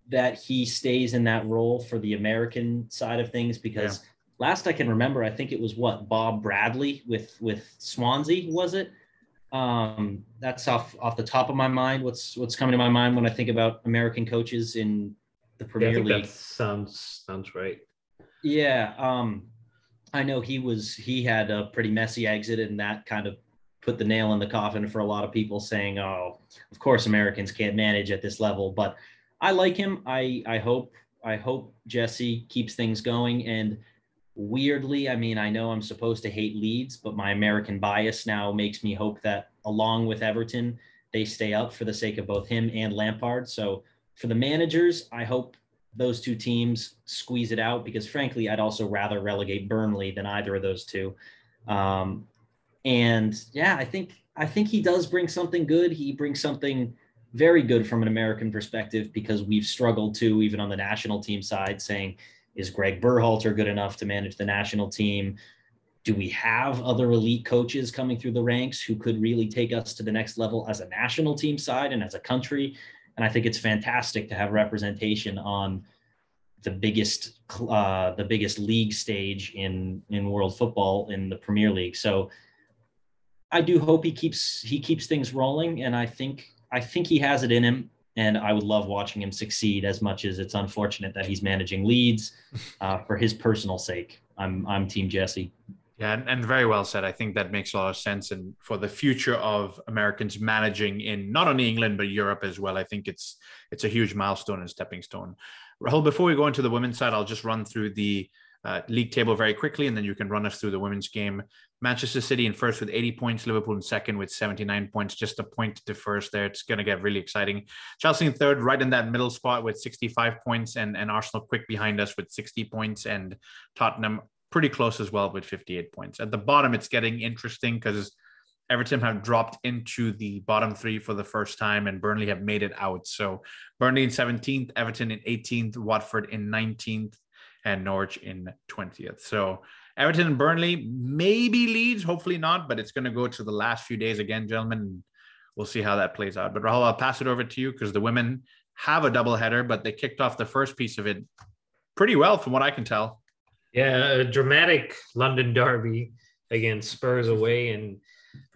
that he stays in that role for the American side of things because last I can remember, I think it was what Bob Bradley with with Swansea was it? Um, that's off off the top of my mind. What's what's coming to my mind when I think about American coaches in the Premier yeah, League? That sounds sounds right. Yeah, um, I know he was he had a pretty messy exit, and that kind of put the nail in the coffin for a lot of people saying, "Oh, of course Americans can't manage at this level." But I like him. I I hope I hope Jesse keeps things going and weirdly, I mean, I know I'm supposed to hate Leeds, but my American bias now makes me hope that along with Everton, they stay up for the sake of both him and Lampard. So for the managers, I hope those two teams squeeze it out because frankly, I'd also rather relegate Burnley than either of those two. Um, and yeah, I think I think he does bring something good. He brings something very good from an American perspective because we've struggled to even on the national team side saying is Greg Berhalter good enough to manage the national team? Do we have other elite coaches coming through the ranks who could really take us to the next level as a national team side and as a country? And I think it's fantastic to have representation on the biggest uh, the biggest league stage in in world football in the Premier League. So I do hope he keeps he keeps things rolling, and I think I think he has it in him and I would love watching him succeed as much as it's unfortunate that he's managing Leeds uh, for his personal sake. I'm I'm Team Jesse. Yeah, and, and, very well said. I think that makes a lot of sense, and for the future of Americans managing in not only England but Europe as well, I think it's it's a huge milestone and stepping stone. Rahul, before we go into the women's side, I'll just run through the uh, league table very quickly, and then you can run us through the women's game. Manchester City in first with 80 points, Liverpool in second with 79 points, just a point to first there. It's going to get really exciting. Chelsea in third, right in that middle spot with 65 points, and, and Arsenal quick behind us with 60 points, and Tottenham pretty close as well with 58 points. At the bottom, it's getting interesting because Everton have dropped into the bottom three for the first time, and Burnley have made it out. So Burnley in 17th, Everton in 18th, Watford in 19th, and Norwich in 20th. So Everton and Burnley, maybe Leeds, hopefully not, but it's going to go to the last few days again, gentlemen. We'll see how that plays out. But Rahul, I'll pass it over to you because the women have a double header, but they kicked off the first piece of it pretty well, from what I can tell. Yeah, a dramatic London derby against Spurs away, and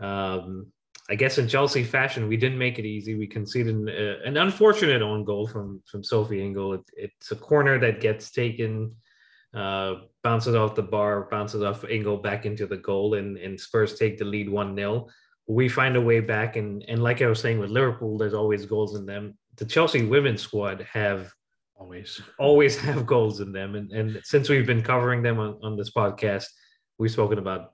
um, I guess in Chelsea fashion, we didn't make it easy. We conceded an, uh, an unfortunate own goal from from Sophie Ingle. It, it's a corner that gets taken, uh, bounces off the bar, bounces off Ingle back into the goal, and, and Spurs take the lead one 0 We find a way back, and and like I was saying with Liverpool, there's always goals in them. The Chelsea women's squad have always always have goals in them, and and since we've been covering them on, on this podcast, we've spoken about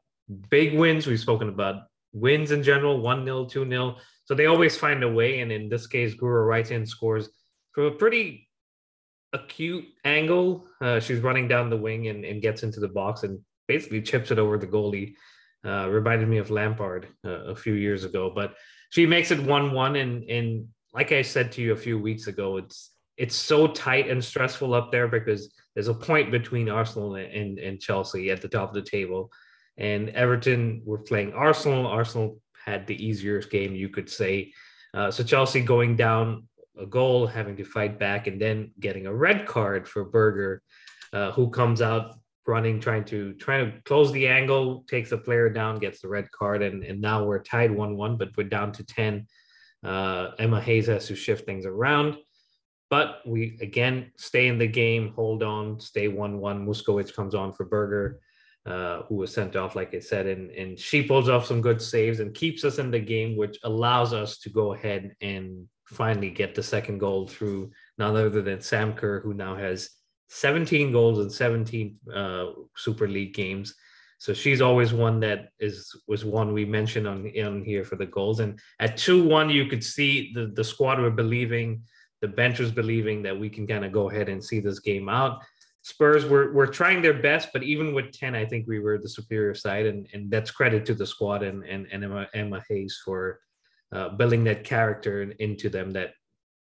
big wins. We've spoken about wins in general, 1 0, 2 0. So they always find a way. And in this case, guru Guro Reiten scores from a pretty acute angle. Uh, she's running down the wing and, and gets into the box and basically chips it over the goalie. Uh, reminded me of Lampard uh, a few years ago, but she makes it 1 1. And, and like I said to you a few weeks ago, it's it's so tight and stressful up there because there's a point between Arsenal and, and Chelsea at the top of the table and Everton were playing Arsenal. Arsenal had the easier game, you could say. Uh, so Chelsea going down a goal, having to fight back, and then getting a red card for Berger, uh, who comes out running, trying to trying to close the angle, takes the player down, gets the red card, and, and now we're tied one-one, but we're down to ten. Uh, Emma Hayes has to shift things around. But we again stay in the game, hold on, stay 1 1. Musovic comes on for Berger uh, who was sent off, like I said, and, and she pulls off some good saves and keeps us in the game, which allows us to go ahead and finally get the second goal through none other than Sam Kerr, who now has 17 goals in 17 uh, Super League games. So she's always one that is was one we mentioned on, on here for the goals. And at 2-1, you could see the, the squad were believing, the bench was believing that we can kind of go ahead and see this game out. Spurs were were trying their best, but even with 10, I think we were the superior side. And, and that's credit to the squad and, and, and Emma, Emma Hayes for uh, building that character into them that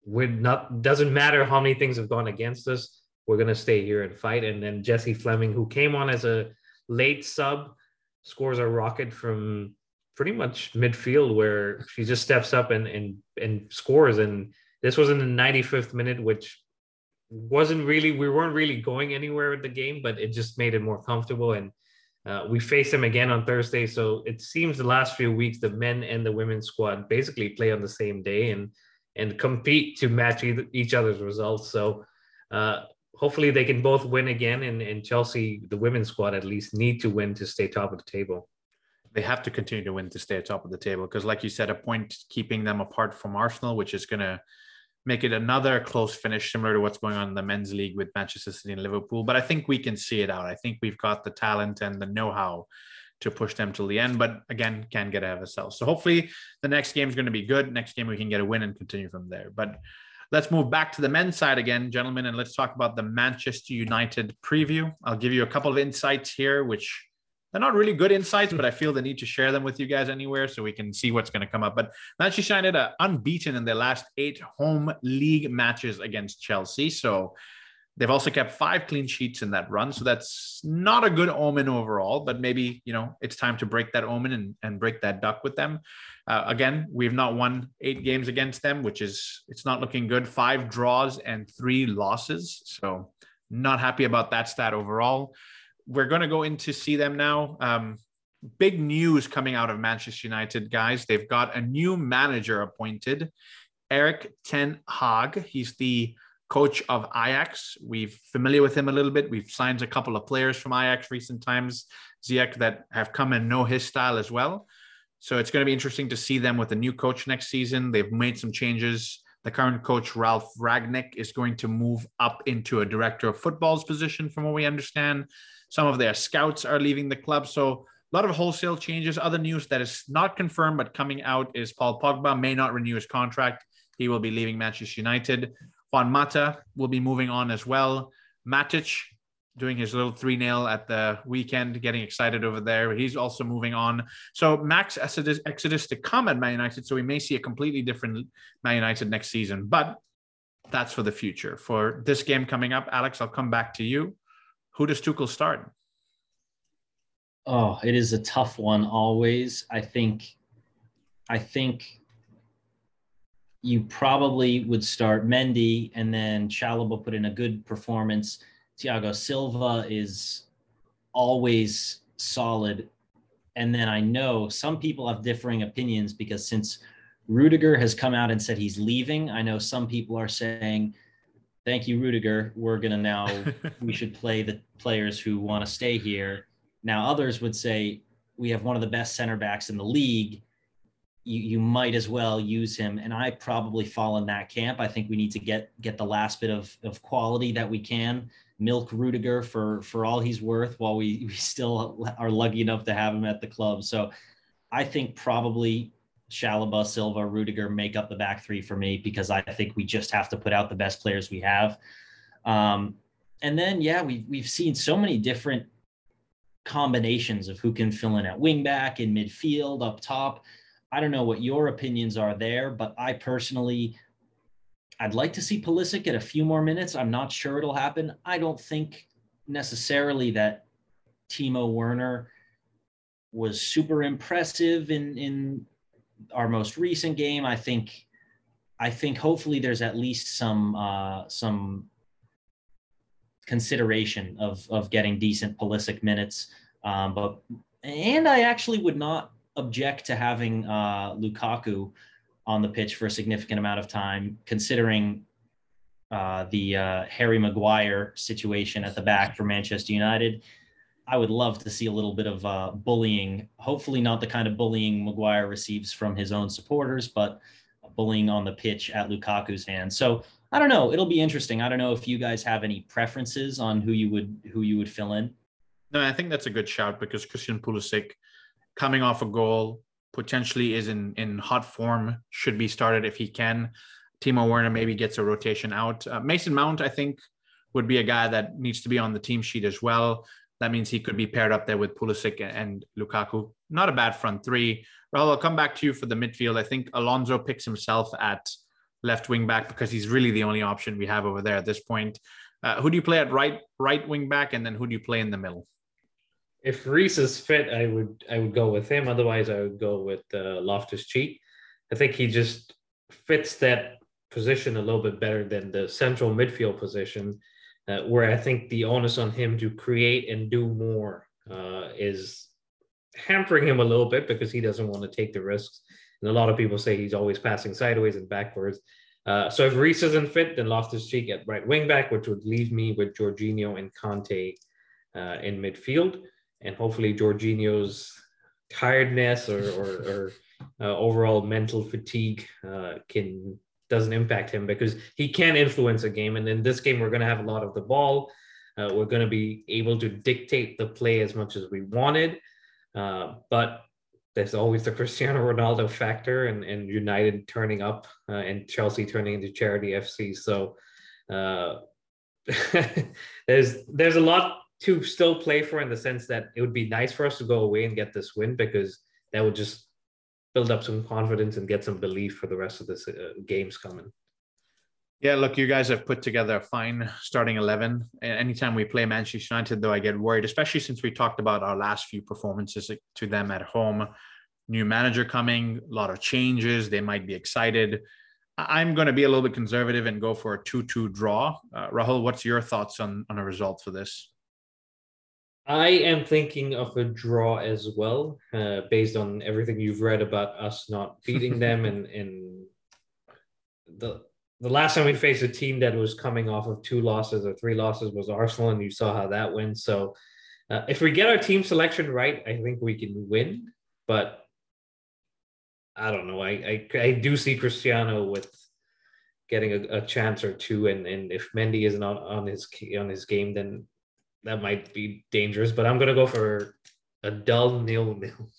would not doesn't matter how many things have gone against us, we're gonna stay here and fight. And then Jessie Fleming, who came on as a late sub, scores a rocket from pretty much midfield where she just steps up and and and scores. And this was in the 95th minute, which wasn't really we weren't really going anywhere with the game, but it just made it more comfortable. And uh, we face them again on Thursday, so it seems the last few weeks the men and the women's squad basically play on the same day and and compete to match each other's results. So uh, hopefully they can both win again, and, and Chelsea, the women's squad, at least need to win to stay top of the table. They have to continue to win to stay top of the table because, like you said, a point keeping them apart from Arsenal, which is going to make it another close finish, similar to what's going on in the men's league with Manchester City and Liverpool. But I think we can see it out. I think we've got the talent and the know how to push them till the end. But again, can get ahead of ourselves. So hopefully the next game is going to be good. Next game we can get a win and continue from there. But let's move back to the men's side again, gentlemen, and let's talk about the Manchester United preview. I'll give you a couple of insights here, which they're not really good insights, but I feel the need to share them with you guys anywhere so we can see what's going to come up. But Manchester United are unbeaten in their last eight home league matches against Chelsea. So they've also kept five clean sheets in that run. So that's not a good omen overall, but maybe, you know, it's time to break that omen and, and break that duck with them. Uh, again, we've not won eight games against them, which is, it's not looking good. Five draws and three losses. So not happy about that stat overall we're going to go in to see them now. Um, big news coming out of Manchester United, guys. They've got a new manager appointed, Erik Ten Hag. He's the coach of Ajax. We've familiar with him a little bit. We've signed a couple of players from Ajax recent times, Ziyech, that have come and know his style as well. So it's going to be interesting to see them with a new coach next season. They've made some changes. The current coach, Ralf Rangnick, is going to move up into a director of football's position, from what we understand. Some of their scouts are leaving the club. So a lot of wholesale changes. Other news that is not confirmed but coming out is Paul Pogba may not renew his contract. He will be leaving Manchester United. Juan Mata will be moving on as well. Matic, doing his little 3 0 at the weekend, getting excited over there. He's also moving on. So Max Exodus, Exodus to come at Man United. So we may see a completely different Man United next season. But that's for the future. For this game coming up, Alex, I'll come back to you. Who does Tuchel start? Oh, it is a tough one always. I think I think you probably would start Mendy and then Chalobah put in a good performance. Thiago Silva is always solid. And then I know some people have differing opinions because since Rudiger has come out and said he's leaving, I know some people are saying, thank you, Rudiger. We're going to now, we should play the players who want to stay here. Now, others would say, we have one of the best center backs in the league you, you might as well use him. And I probably fall in that camp. I think we need to get get the last bit of, of quality that we can. Milk Rudiger for for all he's worth while we, we still are lucky enough to have him at the club. So I think probably Chalobah, Silva, Rudiger make up the back three for me because I think we just have to put out the best players we have. Um, and then yeah, we've we've seen so many different combinations of who can fill in at wingback, in midfield, up top. I don't know what your opinions are there, but I personally, I'd like to see Pulisic get a few more minutes. I'm not sure it'll happen. I don't think necessarily that Timo Werner was super impressive in in our most recent game. I think I think hopefully there's at least some uh, some consideration of of getting decent Pulisic minutes. Um, but and I actually would not object to having uh, Lukaku on the pitch for a significant amount of time, considering uh, the uh, Harry Maguire situation at the back for Manchester United. I would love to see a little bit of uh, bullying. Hopefully, not the kind of bullying Maguire receives from his own supporters, but bullying on the pitch at Lukaku's hands. So I don't know. It'll be interesting. I don't know if you guys have any preferences on who you would who you would fill in. No, I think that's a good shout because Christian Pulisic coming off a goal, potentially is in in hot form, should be started if he can. Timo Werner maybe gets a rotation out. Uh, Mason Mount, I think, would be a guy that needs to be on the team sheet as well. That means he could be paired up there with Pulisic and Lukaku. Not a bad front three. Rahul, I'll come back to you for the midfield. I think Alonso picks himself at left wing back because he's really the only option we have over there at this point. Uh, who do you play at right right wing back, and then who do you play in the middle? if Reece is fit, I would I would go with him. Otherwise, I would go with uh, Loftus Cheek. I think he just fits that position a little bit better than the central midfield position, uh, where I think the onus on him to create and do more uh, is hampering him a little bit because he doesn't want to take the risks. And a lot of people say he's always passing sideways and backwards. Uh, so if Reece isn't fit, then Loftus Cheek at right wing back, which would leave me with Jorginho and Kante uh, in midfield and hopefully Jorginho's tiredness or, or, or uh, overall mental fatigue uh, can doesn't impact him because he can influence a game. And in this game, we're going to have a lot of the ball. Uh, we're going to be able to dictate the play as much as we wanted. Uh, but there's always the Cristiano Ronaldo factor and, and United turning up uh, and Chelsea turning into charity FC. So uh, there's there's a lot to still play for in the sense that it would be nice for us to go away and get this win because that would just build up some confidence and get some belief for the rest of the uh, games coming. Yeah, look, you guys have put together a fine starting 11. Anytime we play Manchester United, though, I get worried, especially since we talked about our last few performances to them at home. New manager coming, a lot of changes. They might be excited. I'm going to be a little bit conservative and go for a 2 2 draw. Uh, Rahul, what's your thoughts on, on a result for this? I am thinking of a draw as well, uh, based on everything you've read about us not beating them, and and the the last time we faced a team that was coming off of two losses or three losses was Arsenal, and you saw how that went. So, uh, if we get our team selection right, I think we can win. But I don't know. I I, I do see Cristiano with getting a, a chance or two, and and if Mendy is not on his on his game, then that might be dangerous, but I'm gonna go for a dull nil nil.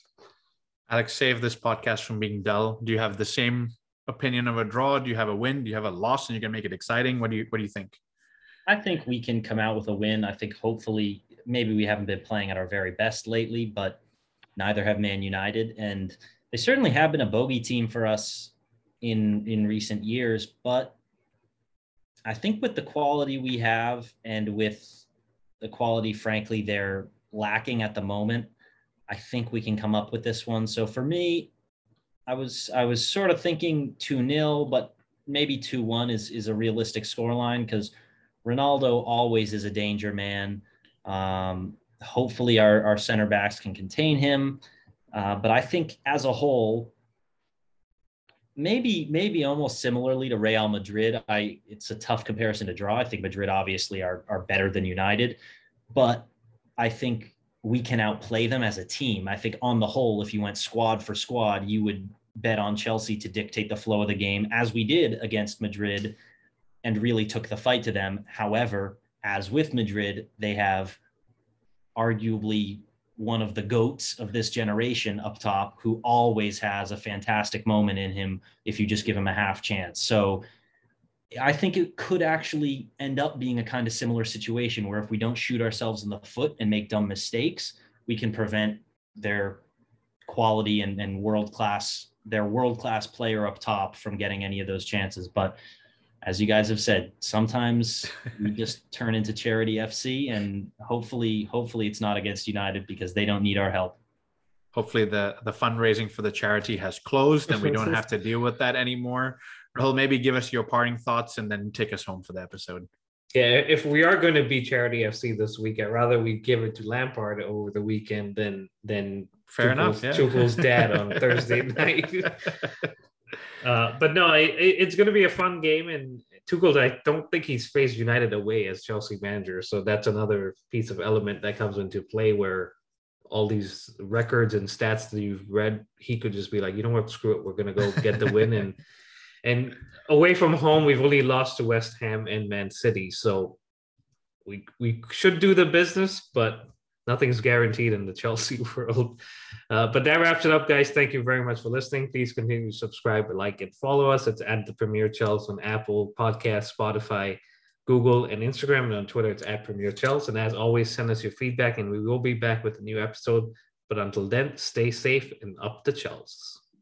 Alex, save this podcast from being dull. Do you have the same opinion of a draw? Do you have a win? Do you have a loss, and you can make it exciting? What do you What do you think? I think we can come out with a win. I think hopefully, maybe we haven't been playing at our very best lately, but neither have Man United, and they certainly have been a bogey team for us in in recent years. But I think with the quality we have and with the quality, frankly, they're lacking at the moment. I think we can come up with this one. So for me, I was I was sort of thinking 2-0, but maybe 2-1 is is a realistic scoreline because Ronaldo always is a danger man. Um, hopefully our, our center backs can contain him. Uh, but I think as a whole, maybe maybe almost similarly to Real Madrid, I it's a tough comparison to draw. I think Madrid obviously are are better than United, but I think we can outplay them as a team. I think on the whole, if you went squad for squad, you would bet on Chelsea to dictate the flow of the game as we did against Madrid and really took the fight to them. However, as with Madrid, they have arguably one of the goats of this generation up top who always has a fantastic moment in him if you just give him a half chance. So I think it could actually end up being a kind of similar situation where if we don't shoot ourselves in the foot and make dumb mistakes, we can prevent their quality and, and world class their world class player up top from getting any of those chances. But as you guys have said, sometimes we just turn into charity FC and hopefully, hopefully it's not against United because they don't need our help. Hopefully the, the fundraising for the charity has closed and we don't have to deal with that anymore. Rahul, maybe give us your parting thoughts and then take us home for the episode. Yeah, if we are going to be charity FC this week, I'd rather we give it to Lampard over the weekend than than fair Tuchel's, enough. Yeah. Tuchel's dad on Thursday night. Uh, but no, it, it's going to be a fun game. And Tuchel, I don't think he's faced United away as Chelsea manager, so that's another piece of element that comes into play where all these records and stats that you've read, he could just be like, you know what, screw it, we're going to go get the win. and and away from home, we've only lost to West Ham and Man City, so we we should do the business, but nothing's guaranteed in the Chelsea world. Uh, but that wraps it up, guys. Thank you very much for listening. Please continue to subscribe, like, and follow us. It's at the Premier Chels on Apple Podcast, Spotify, Google, and Instagram. And on Twitter, it's at Premier Chels. And as always, send us your feedback, and we will be back with a new episode. But until then, stay safe and up the Chelsea.